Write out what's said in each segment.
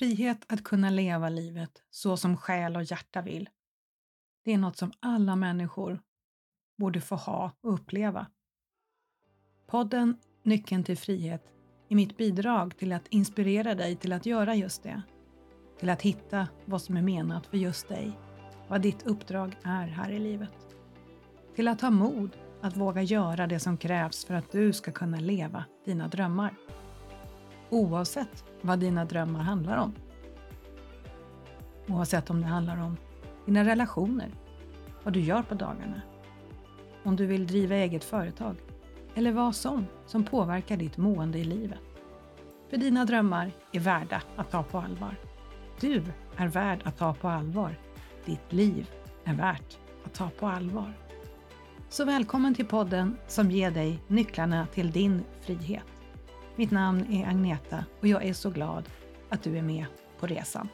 Frihet att kunna leva livet så som själ och hjärta vill. Det är något som alla människor borde få ha och uppleva. Podden Nyckeln till frihet är mitt bidrag till att inspirera dig till att göra just det. Till att hitta vad som är menat för just dig, vad ditt uppdrag är här i livet. Till att ha mod att våga göra det som krävs för att du ska kunna leva dina drömmar. Oavsett vad dina drömmar handlar om. Oavsett om det handlar om dina relationer, vad du gör på dagarna, om du vill driva eget företag eller vad som som påverkar ditt mående i livet. För dina drömmar är värda att ta på allvar. Du är värd att ta på allvar. Ditt liv är värt att ta på allvar. Så välkommen till podden som ger dig nycklarna till din frihet. Mitt namn är Agneta och jag är så glad att du är med på resan.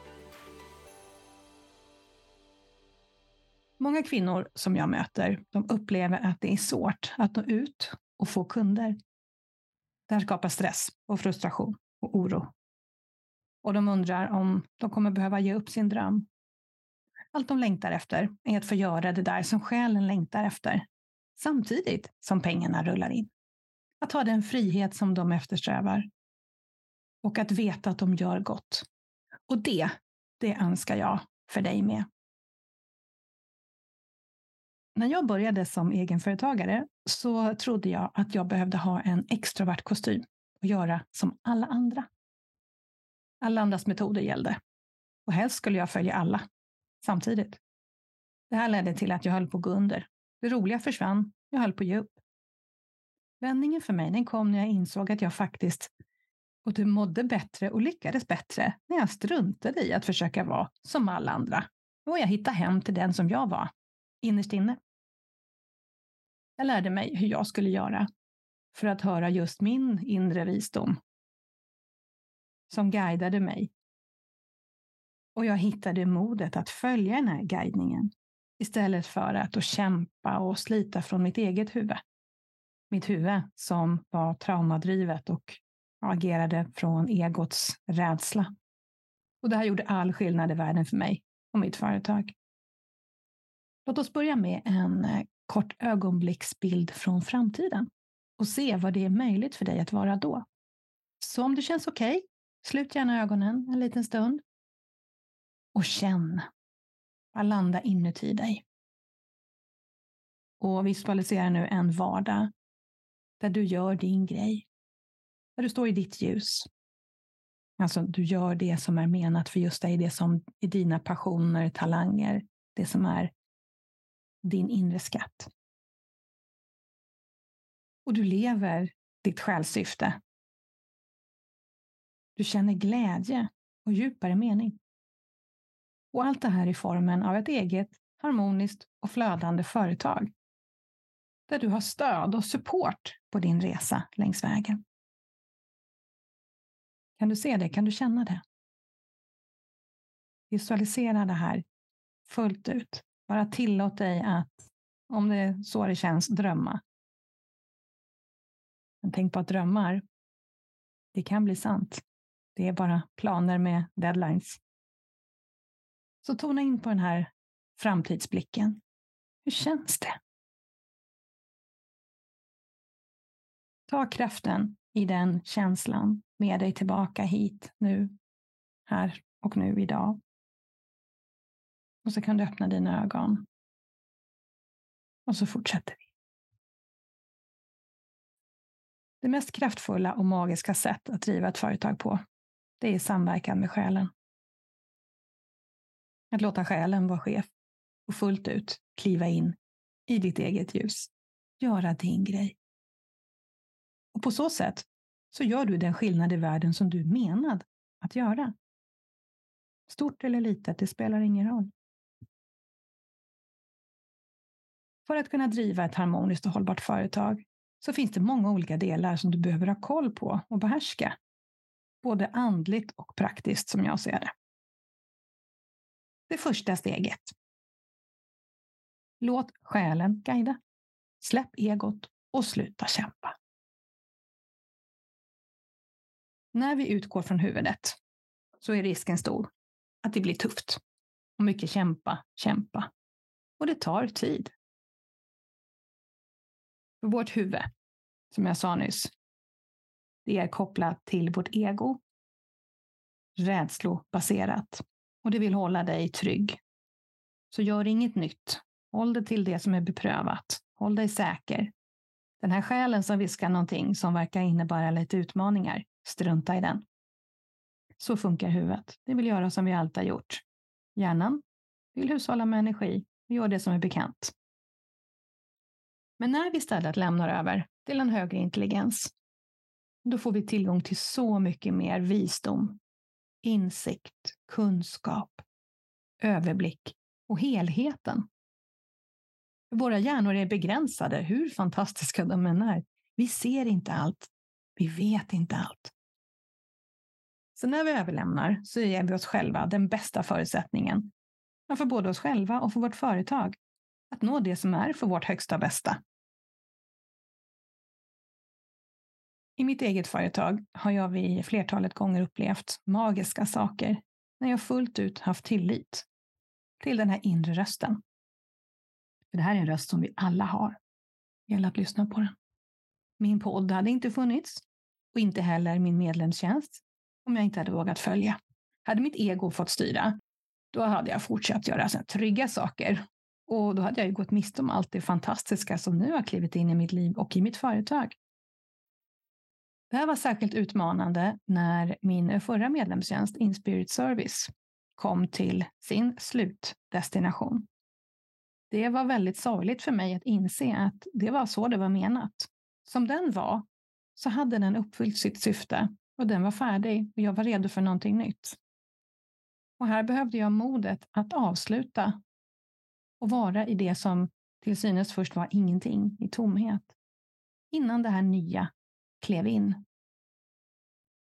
Många kvinnor som jag möter, de upplever att det är svårt att nå ut och få kunder. Det här skapar stress och frustration och oro. Och de undrar om de kommer behöva ge upp sin dröm. Allt de längtar efter är att få göra det där som själen längtar efter, samtidigt som pengarna rullar in. Att ha den frihet som de eftersträvar. Och att veta att de gör gott. Och det, det önskar jag för dig med. När jag började som egenföretagare så trodde jag att jag behövde ha en extrovert kostym och göra som alla andra. Alla andras metoder gällde. Och helst skulle jag följa alla samtidigt. Det här ledde till att jag höll på att gå under. Det roliga försvann. Jag höll på att ge upp. Vändningen för mig den kom när jag insåg att jag faktiskt både mådde bättre och lyckades bättre när jag struntade i att försöka vara som alla andra. Och jag hittade hem till den som jag var, innerst inne. Jag lärde mig hur jag skulle göra för att höra just min inre visdom som guidade mig. Och jag hittade modet att följa den här guidningen istället för att, att kämpa och slita från mitt eget huvud. Mitt huvud som var traumadrivet och agerade från egots rädsla. Och det här gjorde all skillnad i världen för mig och mitt företag. Låt oss börja med en eh, kort ögonblicksbild från framtiden och se vad det är möjligt för dig att vara då. Så om det känns okej, okay, slut gärna ögonen en liten stund och känn. Bara landa inuti dig. Och visualisera nu en vardag där du gör din grej. Där du står i ditt ljus. Alltså, du gör det som är menat för just dig, det som är dina passioner, talanger, det som är din inre skatt. Och du lever ditt själssyfte. Du känner glädje och djupare mening. Och allt det här i formen av ett eget, harmoniskt och flödande företag. Där du har stöd och support på din resa längs vägen. Kan du se det? Kan du känna det? Visualisera det här fullt ut. Bara tillåt dig att, om det är så det känns, drömma. Men tänk på att drömmar, det kan bli sant. Det är bara planer med deadlines. Så tona in på den här framtidsblicken. Hur känns det? Ta kraften i den känslan med dig tillbaka hit nu, här och nu idag. Och så kan du öppna dina ögon. Och så fortsätter vi. Det mest kraftfulla och magiska sätt att driva ett företag på, det är samverkan med själen. Att låta själen vara chef och fullt ut kliva in i ditt eget ljus. Göra din grej. Och på så sätt så gör du den skillnad i världen som du menad att göra. Stort eller litet, det spelar ingen roll. För att kunna driva ett harmoniskt och hållbart företag så finns det många olika delar som du behöver ha koll på och behärska. Både andligt och praktiskt som jag ser det. Det första steget. Låt själen guida. Släpp egot och sluta kämpa. När vi utgår från huvudet så är risken stor att det blir tufft. Och mycket kämpa, kämpa. Och det tar tid. För vårt huvud, som jag sa nyss, det är kopplat till vårt ego. Rädslobaserat. Och det vill hålla dig trygg. Så gör inget nytt. Håll dig till det som är beprövat. Håll dig säker. Den här själen som viskar någonting som verkar innebära lite utmaningar, strunta i den. Så funkar huvudet. Det vill göra som vi alltid har gjort. Hjärnan vill hushålla med energi och gör det som är bekant. Men när vi istället lämnar över till en högre intelligens, då får vi tillgång till så mycket mer visdom, insikt, kunskap, överblick och helheten. Våra hjärnor är begränsade, hur fantastiska de än är. Vi ser inte allt. Vi vet inte allt. Så när vi överlämnar så ger vi oss själva den bästa förutsättningen för både oss själva och för vårt företag att nå det som är för vårt högsta bästa. I mitt eget företag har jag vid flertalet gånger upplevt magiska saker när jag fullt ut haft tillit till den här inre rösten. För det här är en röst som vi alla har. Det gäller att lyssna på den. Min podd hade inte funnits och inte heller min medlemstjänst om jag inte hade vågat följa. Hade mitt ego fått styra, då hade jag fortsatt göra såna trygga saker. Och då hade jag ju gått miste om allt det fantastiska som nu har klivit in i mitt liv och i mitt företag. Det här var särskilt utmanande när min förra medlemstjänst Inspirit Service kom till sin slutdestination. Det var väldigt sorgligt för mig att inse att det var så det var menat. Som den var så hade den uppfyllt sitt syfte och den var färdig och jag var redo för någonting nytt. Och här behövde jag modet att avsluta och vara i det som till synes först var ingenting, i tomhet, innan det här nya klev in.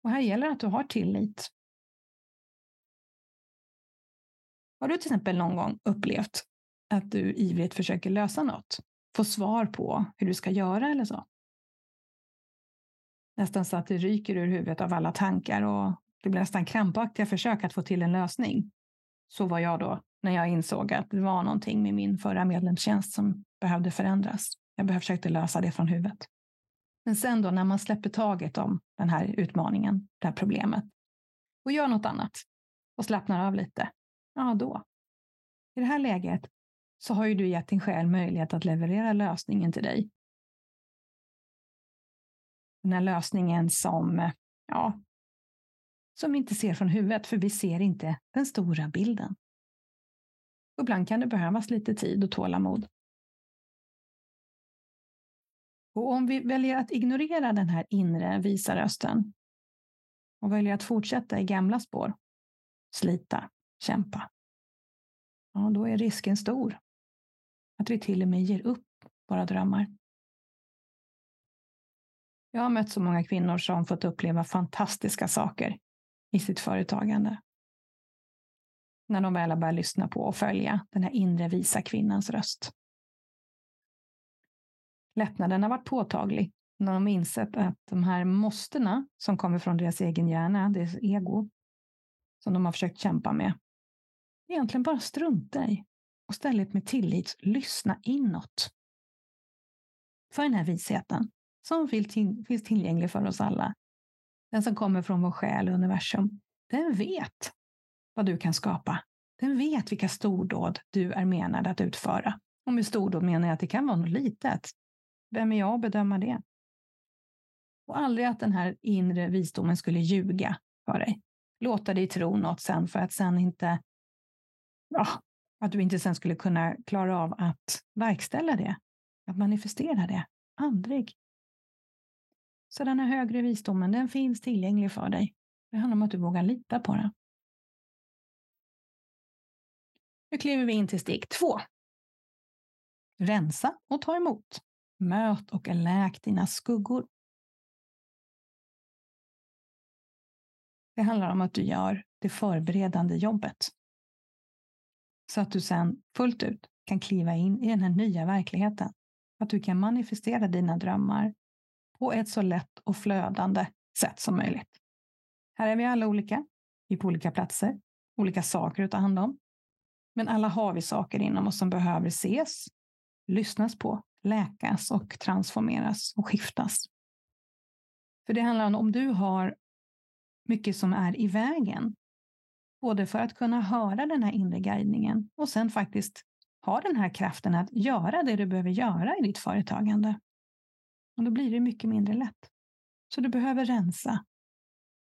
Och här gäller att du har tillit. Har du till exempel någon gång upplevt att du ivrigt försöker lösa något, få svar på hur du ska göra eller så? Nästan så att det ryker ur huvudet av alla tankar och det blir nästan krampaktiga försök att få till en lösning. Så var jag då när jag insåg att det var någonting med min förra medlemstjänst som behövde förändras. Jag försökte lösa det från huvudet. Men sen då när man släpper taget om den här utmaningen, det här problemet och gör något annat och slappnar av lite, ja då. I det här läget så har ju du gett din själ möjlighet att leverera lösningen till dig. Den här lösningen som, eh, ja, som vi inte ser från huvudet, för vi ser inte den stora bilden. Ibland kan det behövas lite tid och tålamod. Och om vi väljer att ignorera den här inre visa rösten och väljer att fortsätta i gamla spår, slita, kämpa, ja, då är risken stor att vi till och med ger upp våra drömmar. Jag har mött så många kvinnor som fått uppleva fantastiska saker i sitt företagande. När de väl har börjat lyssna på och följa den här inre visa kvinnans röst. Lättnaden har varit påtaglig när de insett att de här måstena som kommer från deras egen hjärna, deras ego, som de har försökt kämpa med, egentligen bara strunta i och istället med tillit lyssna inåt. För den här visheten som finns tillgänglig för oss alla. Den som kommer från vår själ och universum. Den vet vad du kan skapa. Den vet vilka stordåd du är menad att utföra. Och med stordåd menar jag att det kan vara något litet. Vem är jag att bedöma det? Och aldrig att den här inre visdomen skulle ljuga för dig. Låta dig tro något sen för att sen inte ja, att du inte sen skulle kunna klara av att verkställa det, att manifestera det. Aldrig. Så den här högre visdomen, den finns tillgänglig för dig. Det handlar om att du vågar lita på den. Nu kliver vi in till steg två. Rensa och ta emot. Möt och läk dina skuggor. Det handlar om att du gör det förberedande jobbet så att du sen fullt ut kan kliva in i den här nya verkligheten. Att du kan manifestera dina drömmar på ett så lätt och flödande sätt som möjligt. Här är vi alla olika. Vi är på olika platser, olika saker att ta hand om. Men alla har vi saker inom oss som behöver ses, lyssnas på, läkas och transformeras och skiftas. För det handlar om om du har mycket som är i vägen, både för att kunna höra den här inre guidningen och sen faktiskt ha den här kraften att göra det du behöver göra i ditt företagande. Och då blir det mycket mindre lätt. Så du behöver rensa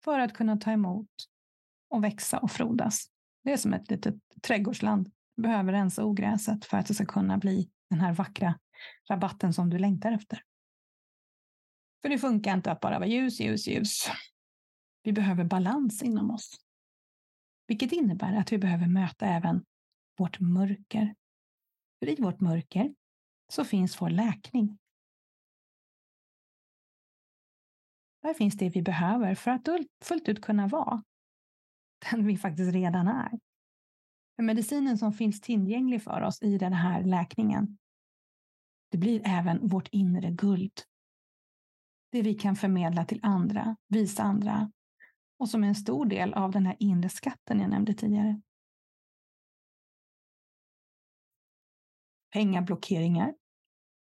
för att kunna ta emot och växa och frodas. Det är som ett litet trädgårdsland. Du behöver rensa ogräset för att det ska kunna bli den här vackra rabatten som du längtar efter. För det funkar inte att bara vara ljus, ljus, ljus. Vi behöver balans inom oss. Vilket innebär att vi behöver möta även vårt mörker. För i vårt mörker så finns vår läkning. Där finns det vi behöver för att fullt ut kunna vara den vi faktiskt redan är. För medicinen som finns tillgänglig för oss i den här läkningen, det blir även vårt inre guld. Det vi kan förmedla till andra, visa andra och som är en stor del av den här inre skatten jag nämnde tidigare. Pengablockeringar,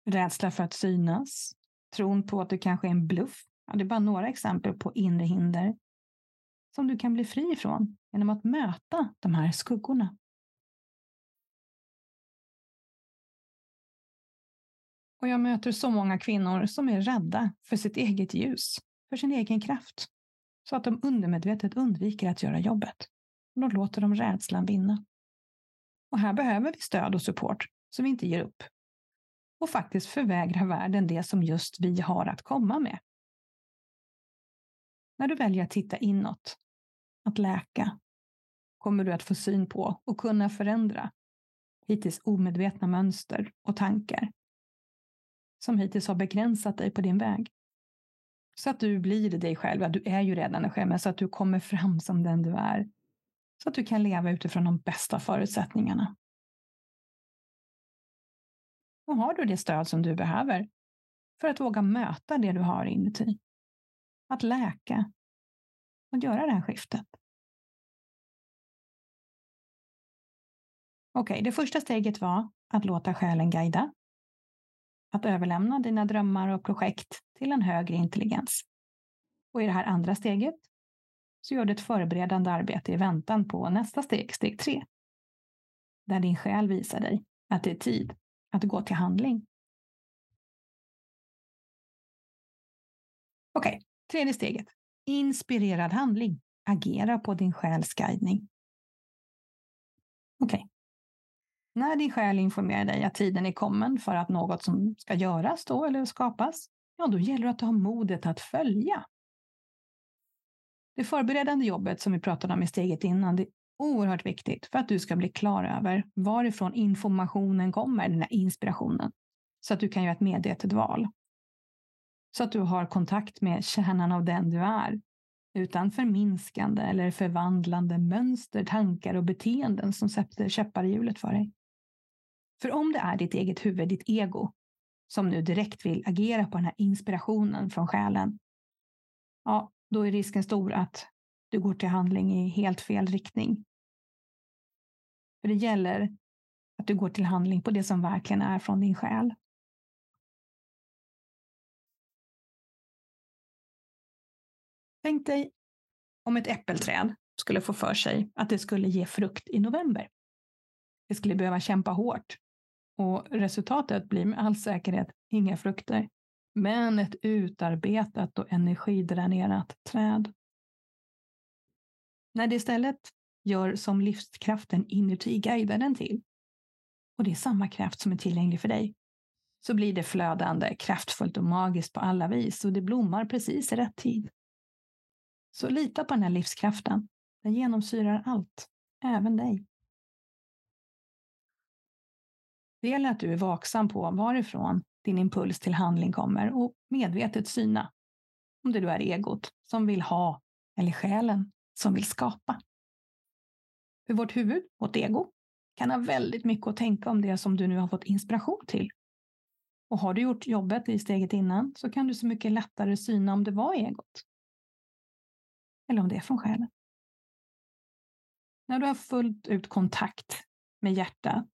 rädsla för att synas, tron på att det kanske är en bluff. Ja, det är bara några exempel på inre hinder som du kan bli fri ifrån genom att möta de här skuggorna. Och jag möter så många kvinnor som är rädda för sitt eget ljus, för sin egen kraft, så att de undermedvetet undviker att göra jobbet. Och då låter de rädslan vinna. Och här behöver vi stöd och support så vi inte ger upp och faktiskt förvägrar världen det som just vi har att komma med. När du väljer att titta inåt, att läka, kommer du att få syn på och kunna förändra hittills omedvetna mönster och tankar som hittills har begränsat dig på din väg. Så att du blir dig själv, du är ju redan dig själv, men så att du kommer fram som den du är. Så att du kan leva utifrån de bästa förutsättningarna. Och har du det stöd som du behöver för att våga möta det du har inuti, att läka och göra det här skiftet. Okej, okay, det första steget var att låta själen guida. Att överlämna dina drömmar och projekt till en högre intelligens. Och i det här andra steget så gör du ett förberedande arbete i väntan på nästa steg, steg tre. Där din själ visar dig att det är tid att gå till handling. Okej, okay, tredje steget. Inspirerad handling. Agera på din själs guidning. Okej. Okay. När din själ informerar dig att tiden är kommen för att något som ska göras då eller skapas, ja, då gäller det att du har modet att följa. Det förberedande jobbet som vi pratade om i steget innan, det är oerhört viktigt för att du ska bli klar över varifrån informationen kommer, den här inspirationen, så att du kan göra ett medvetet val. Så att du har kontakt med kärnan av den du är, utan förminskande eller förvandlande mönster, tankar och beteenden som sätter käppar i hjulet för dig. För om det är ditt eget huvud, ditt ego, som nu direkt vill agera på den här inspirationen från själen, ja, då är risken stor att du går till handling i helt fel riktning. För det gäller att du går till handling på det som verkligen är från din själ. Tänk dig om ett äppelträd skulle få för sig att det skulle ge frukt i november. Det skulle behöva kämpa hårt och resultatet blir med all säkerhet inga frukter, men ett utarbetat och energidränerat träd. När det istället gör som livskraften inuti guidar den till, och det är samma kraft som är tillgänglig för dig, så blir det flödande, kraftfullt och magiskt på alla vis och det blommar precis i rätt tid. Så lita på den här livskraften. Den genomsyrar allt, även dig. Det gäller att du är vaksam på varifrån din impuls till handling kommer och medvetet syna om det du är egot som vill ha eller själen som vill skapa. För vårt huvud, vårt ego, kan ha väldigt mycket att tänka om det som du nu har fått inspiration till. Och har du gjort jobbet i steget innan så kan du så mycket lättare syna om det var egot. Eller om det är från själen. När du har fullt ut kontakt med hjärtat,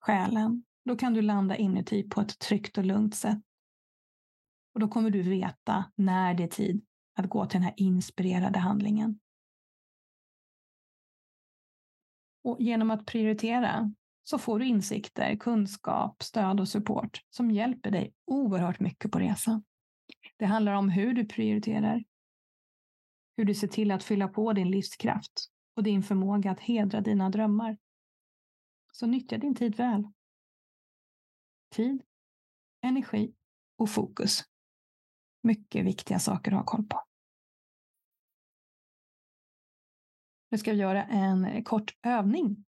själen, då kan du landa inuti på ett tryggt och lugnt sätt. Och då kommer du veta när det är tid att gå till den här inspirerade handlingen. Och genom att prioritera så får du insikter, kunskap, stöd och support som hjälper dig oerhört mycket på resan. Det handlar om hur du prioriterar, hur du ser till att fylla på din livskraft och din förmåga att hedra dina drömmar. Så nyttja din tid väl. Tid, energi och fokus. Mycket viktiga saker att ha koll på. Nu ska vi göra en kort övning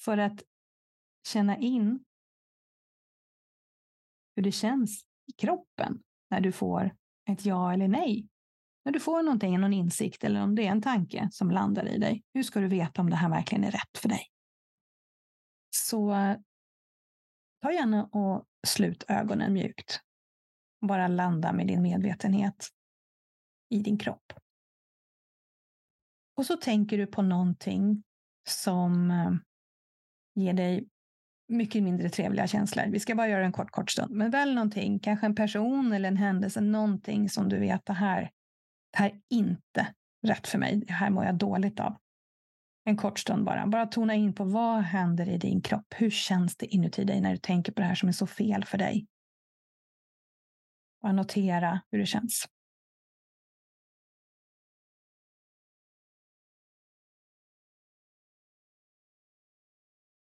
för att känna in hur det känns i kroppen när du får ett ja eller nej. När du får någonting, någon insikt eller om det är en tanke som landar i dig. Hur ska du veta om det här verkligen är rätt för dig? Så ta gärna och slut ögonen mjukt. Bara landa med din medvetenhet i din kropp. Och så tänker du på någonting som eh, ger dig mycket mindre trevliga känslor. Vi ska bara göra en kort, kort stund. Men välj någonting, kanske en person eller en händelse, någonting som du vet, det här, det här är inte rätt för mig. Det här mår jag dåligt av. En kort stund bara. Bara tona in på vad händer i din kropp? Hur känns det inuti dig när du tänker på det här som är så fel för dig? Bara notera hur det känns.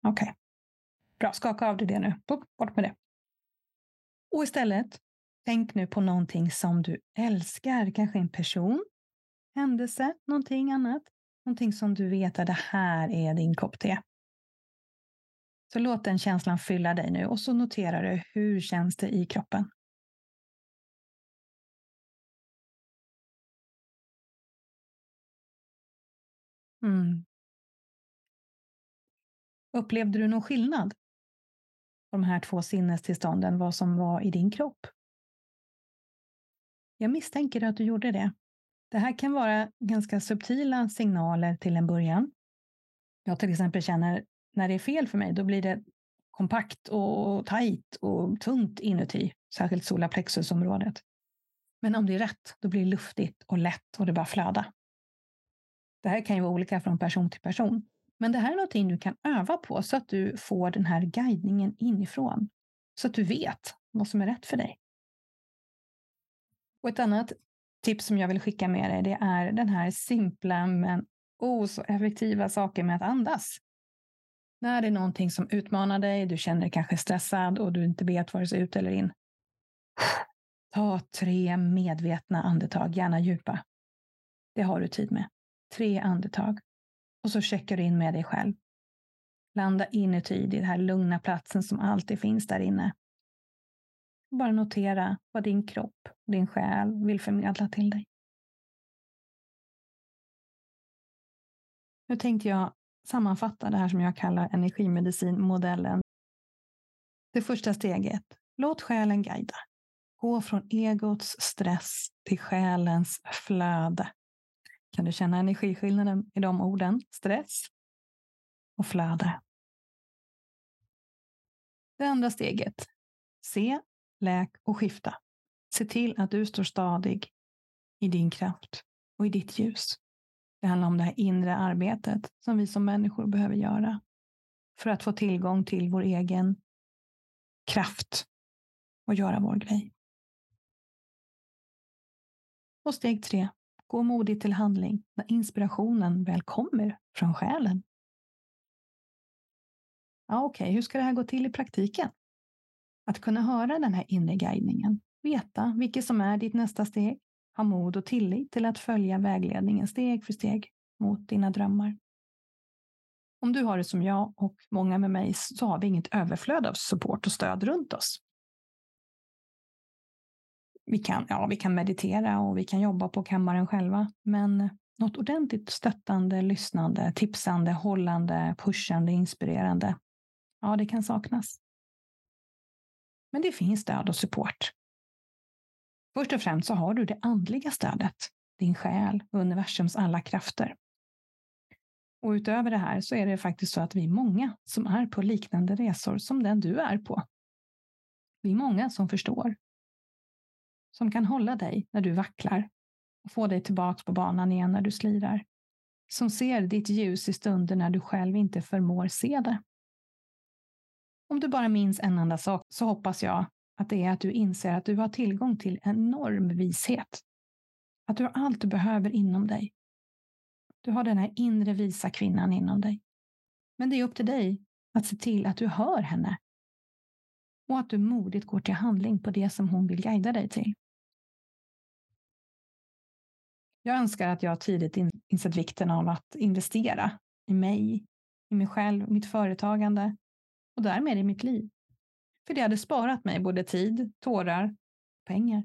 Okej. Okay. Bra, skaka av dig det nu. Bort med det. Och istället, tänk nu på någonting som du älskar. Kanske en person, händelse, någonting annat. Någonting som du vet att det här är din kopp te. Så låt den känslan fylla dig nu och så noterar du hur känns det i kroppen. Mm. Upplevde du någon skillnad? På de här två sinnestillstånden, vad som var i din kropp? Jag misstänker att du gjorde det. Det här kan vara ganska subtila signaler till en början. Jag till exempel känner när det är fel för mig, då blir det kompakt och tajt och tungt inuti, särskilt solarplexusområdet. Men om det är rätt, då blir det luftigt och lätt och det bara flöda. Det här kan ju vara olika från person till person. Men det här är någonting du kan öva på så att du får den här guidningen inifrån. Så att du vet vad som är rätt för dig. Och ett annat tips som jag vill skicka med dig, det är den här simpla men oh så effektiva saken med att andas. När det är någonting som utmanar dig, du känner dig kanske stressad och du inte vet vare sig ut eller in. Ta tre medvetna andetag, gärna djupa. Det har du tid med. Tre andetag. Och så checkar du in med dig själv. Landa inuti i den här lugna platsen som alltid finns där inne. Bara notera vad din kropp och din själ vill förmedla till dig. Nu tänkte jag sammanfatta det här som jag kallar energimedicinmodellen. Det första steget, låt själen guida. Gå från egots stress till själens flöde. Kan du känna energiskillnaden i de orden? Stress och flöde. Det andra steget. Se, läk och skifta. Se till att du står stadig i din kraft och i ditt ljus. Det handlar om det här inre arbetet som vi som människor behöver göra för att få tillgång till vår egen kraft och göra vår grej. Och steg tre. Gå modigt till handling när inspirationen väl kommer från själen. Ja, Okej, okay. hur ska det här gå till i praktiken? Att kunna höra den här inre guidningen, veta vilket som är ditt nästa steg, ha mod och tillit till att följa vägledningen steg för steg mot dina drömmar. Om du har det som jag och många med mig så har vi inget överflöd av support och stöd runt oss vi kan, ja, vi kan meditera och vi kan jobba på kammaren själva. Men något ordentligt stöttande, lyssnande, tipsande, hållande, pushande, inspirerande. Ja, det kan saknas. Men det finns stöd och support. Först och främst så har du det andliga stödet, din själ och universums alla krafter. Och utöver det här så är det faktiskt så att vi är många som är på liknande resor som den du är på. Vi är många som förstår. Som kan hålla dig när du vacklar och få dig tillbaka på banan igen när du slirar. Som ser ditt ljus i stunder när du själv inte förmår se det. Om du bara minns en enda sak så hoppas jag att det är att du inser att du har tillgång till enorm vishet. Att du har allt du behöver inom dig. Du har den här inre visa kvinnan inom dig. Men det är upp till dig att se till att du hör henne och att du modigt går till handling på det som hon vill guida dig till. Jag önskar att jag tidigt insett vikten av att investera i mig, i mig själv, mitt företagande och därmed i mitt liv. För det hade sparat mig både tid, tårar, pengar.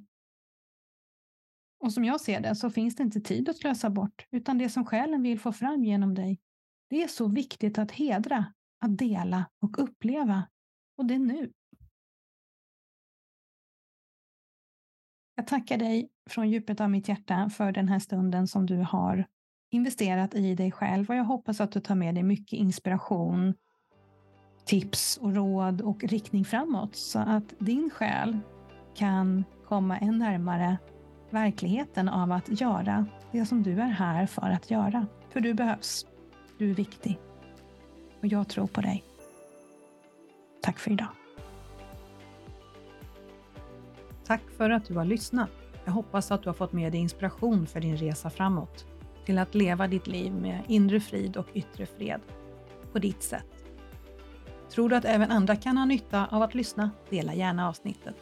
Och som jag ser det så finns det inte tid att slösa bort, utan det som själen vill få fram genom dig, det är så viktigt att hedra, att dela och uppleva. Och det nu. Jag tackar dig från djupet av mitt hjärta för den här stunden som du har investerat i dig själv och jag hoppas att du tar med dig mycket inspiration, tips och råd och riktning framåt så att din själ kan komma än närmare verkligheten av att göra det som du är här för att göra. För du behövs. Du är viktig. Och jag tror på dig. Tack för idag. Tack för att du har lyssnat. Jag hoppas att du har fått med dig inspiration för din resa framåt till att leva ditt liv med inre frid och yttre fred på ditt sätt. Tror du att även andra kan ha nytta av att lyssna? Dela gärna avsnittet.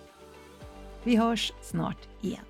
Vi hörs snart igen.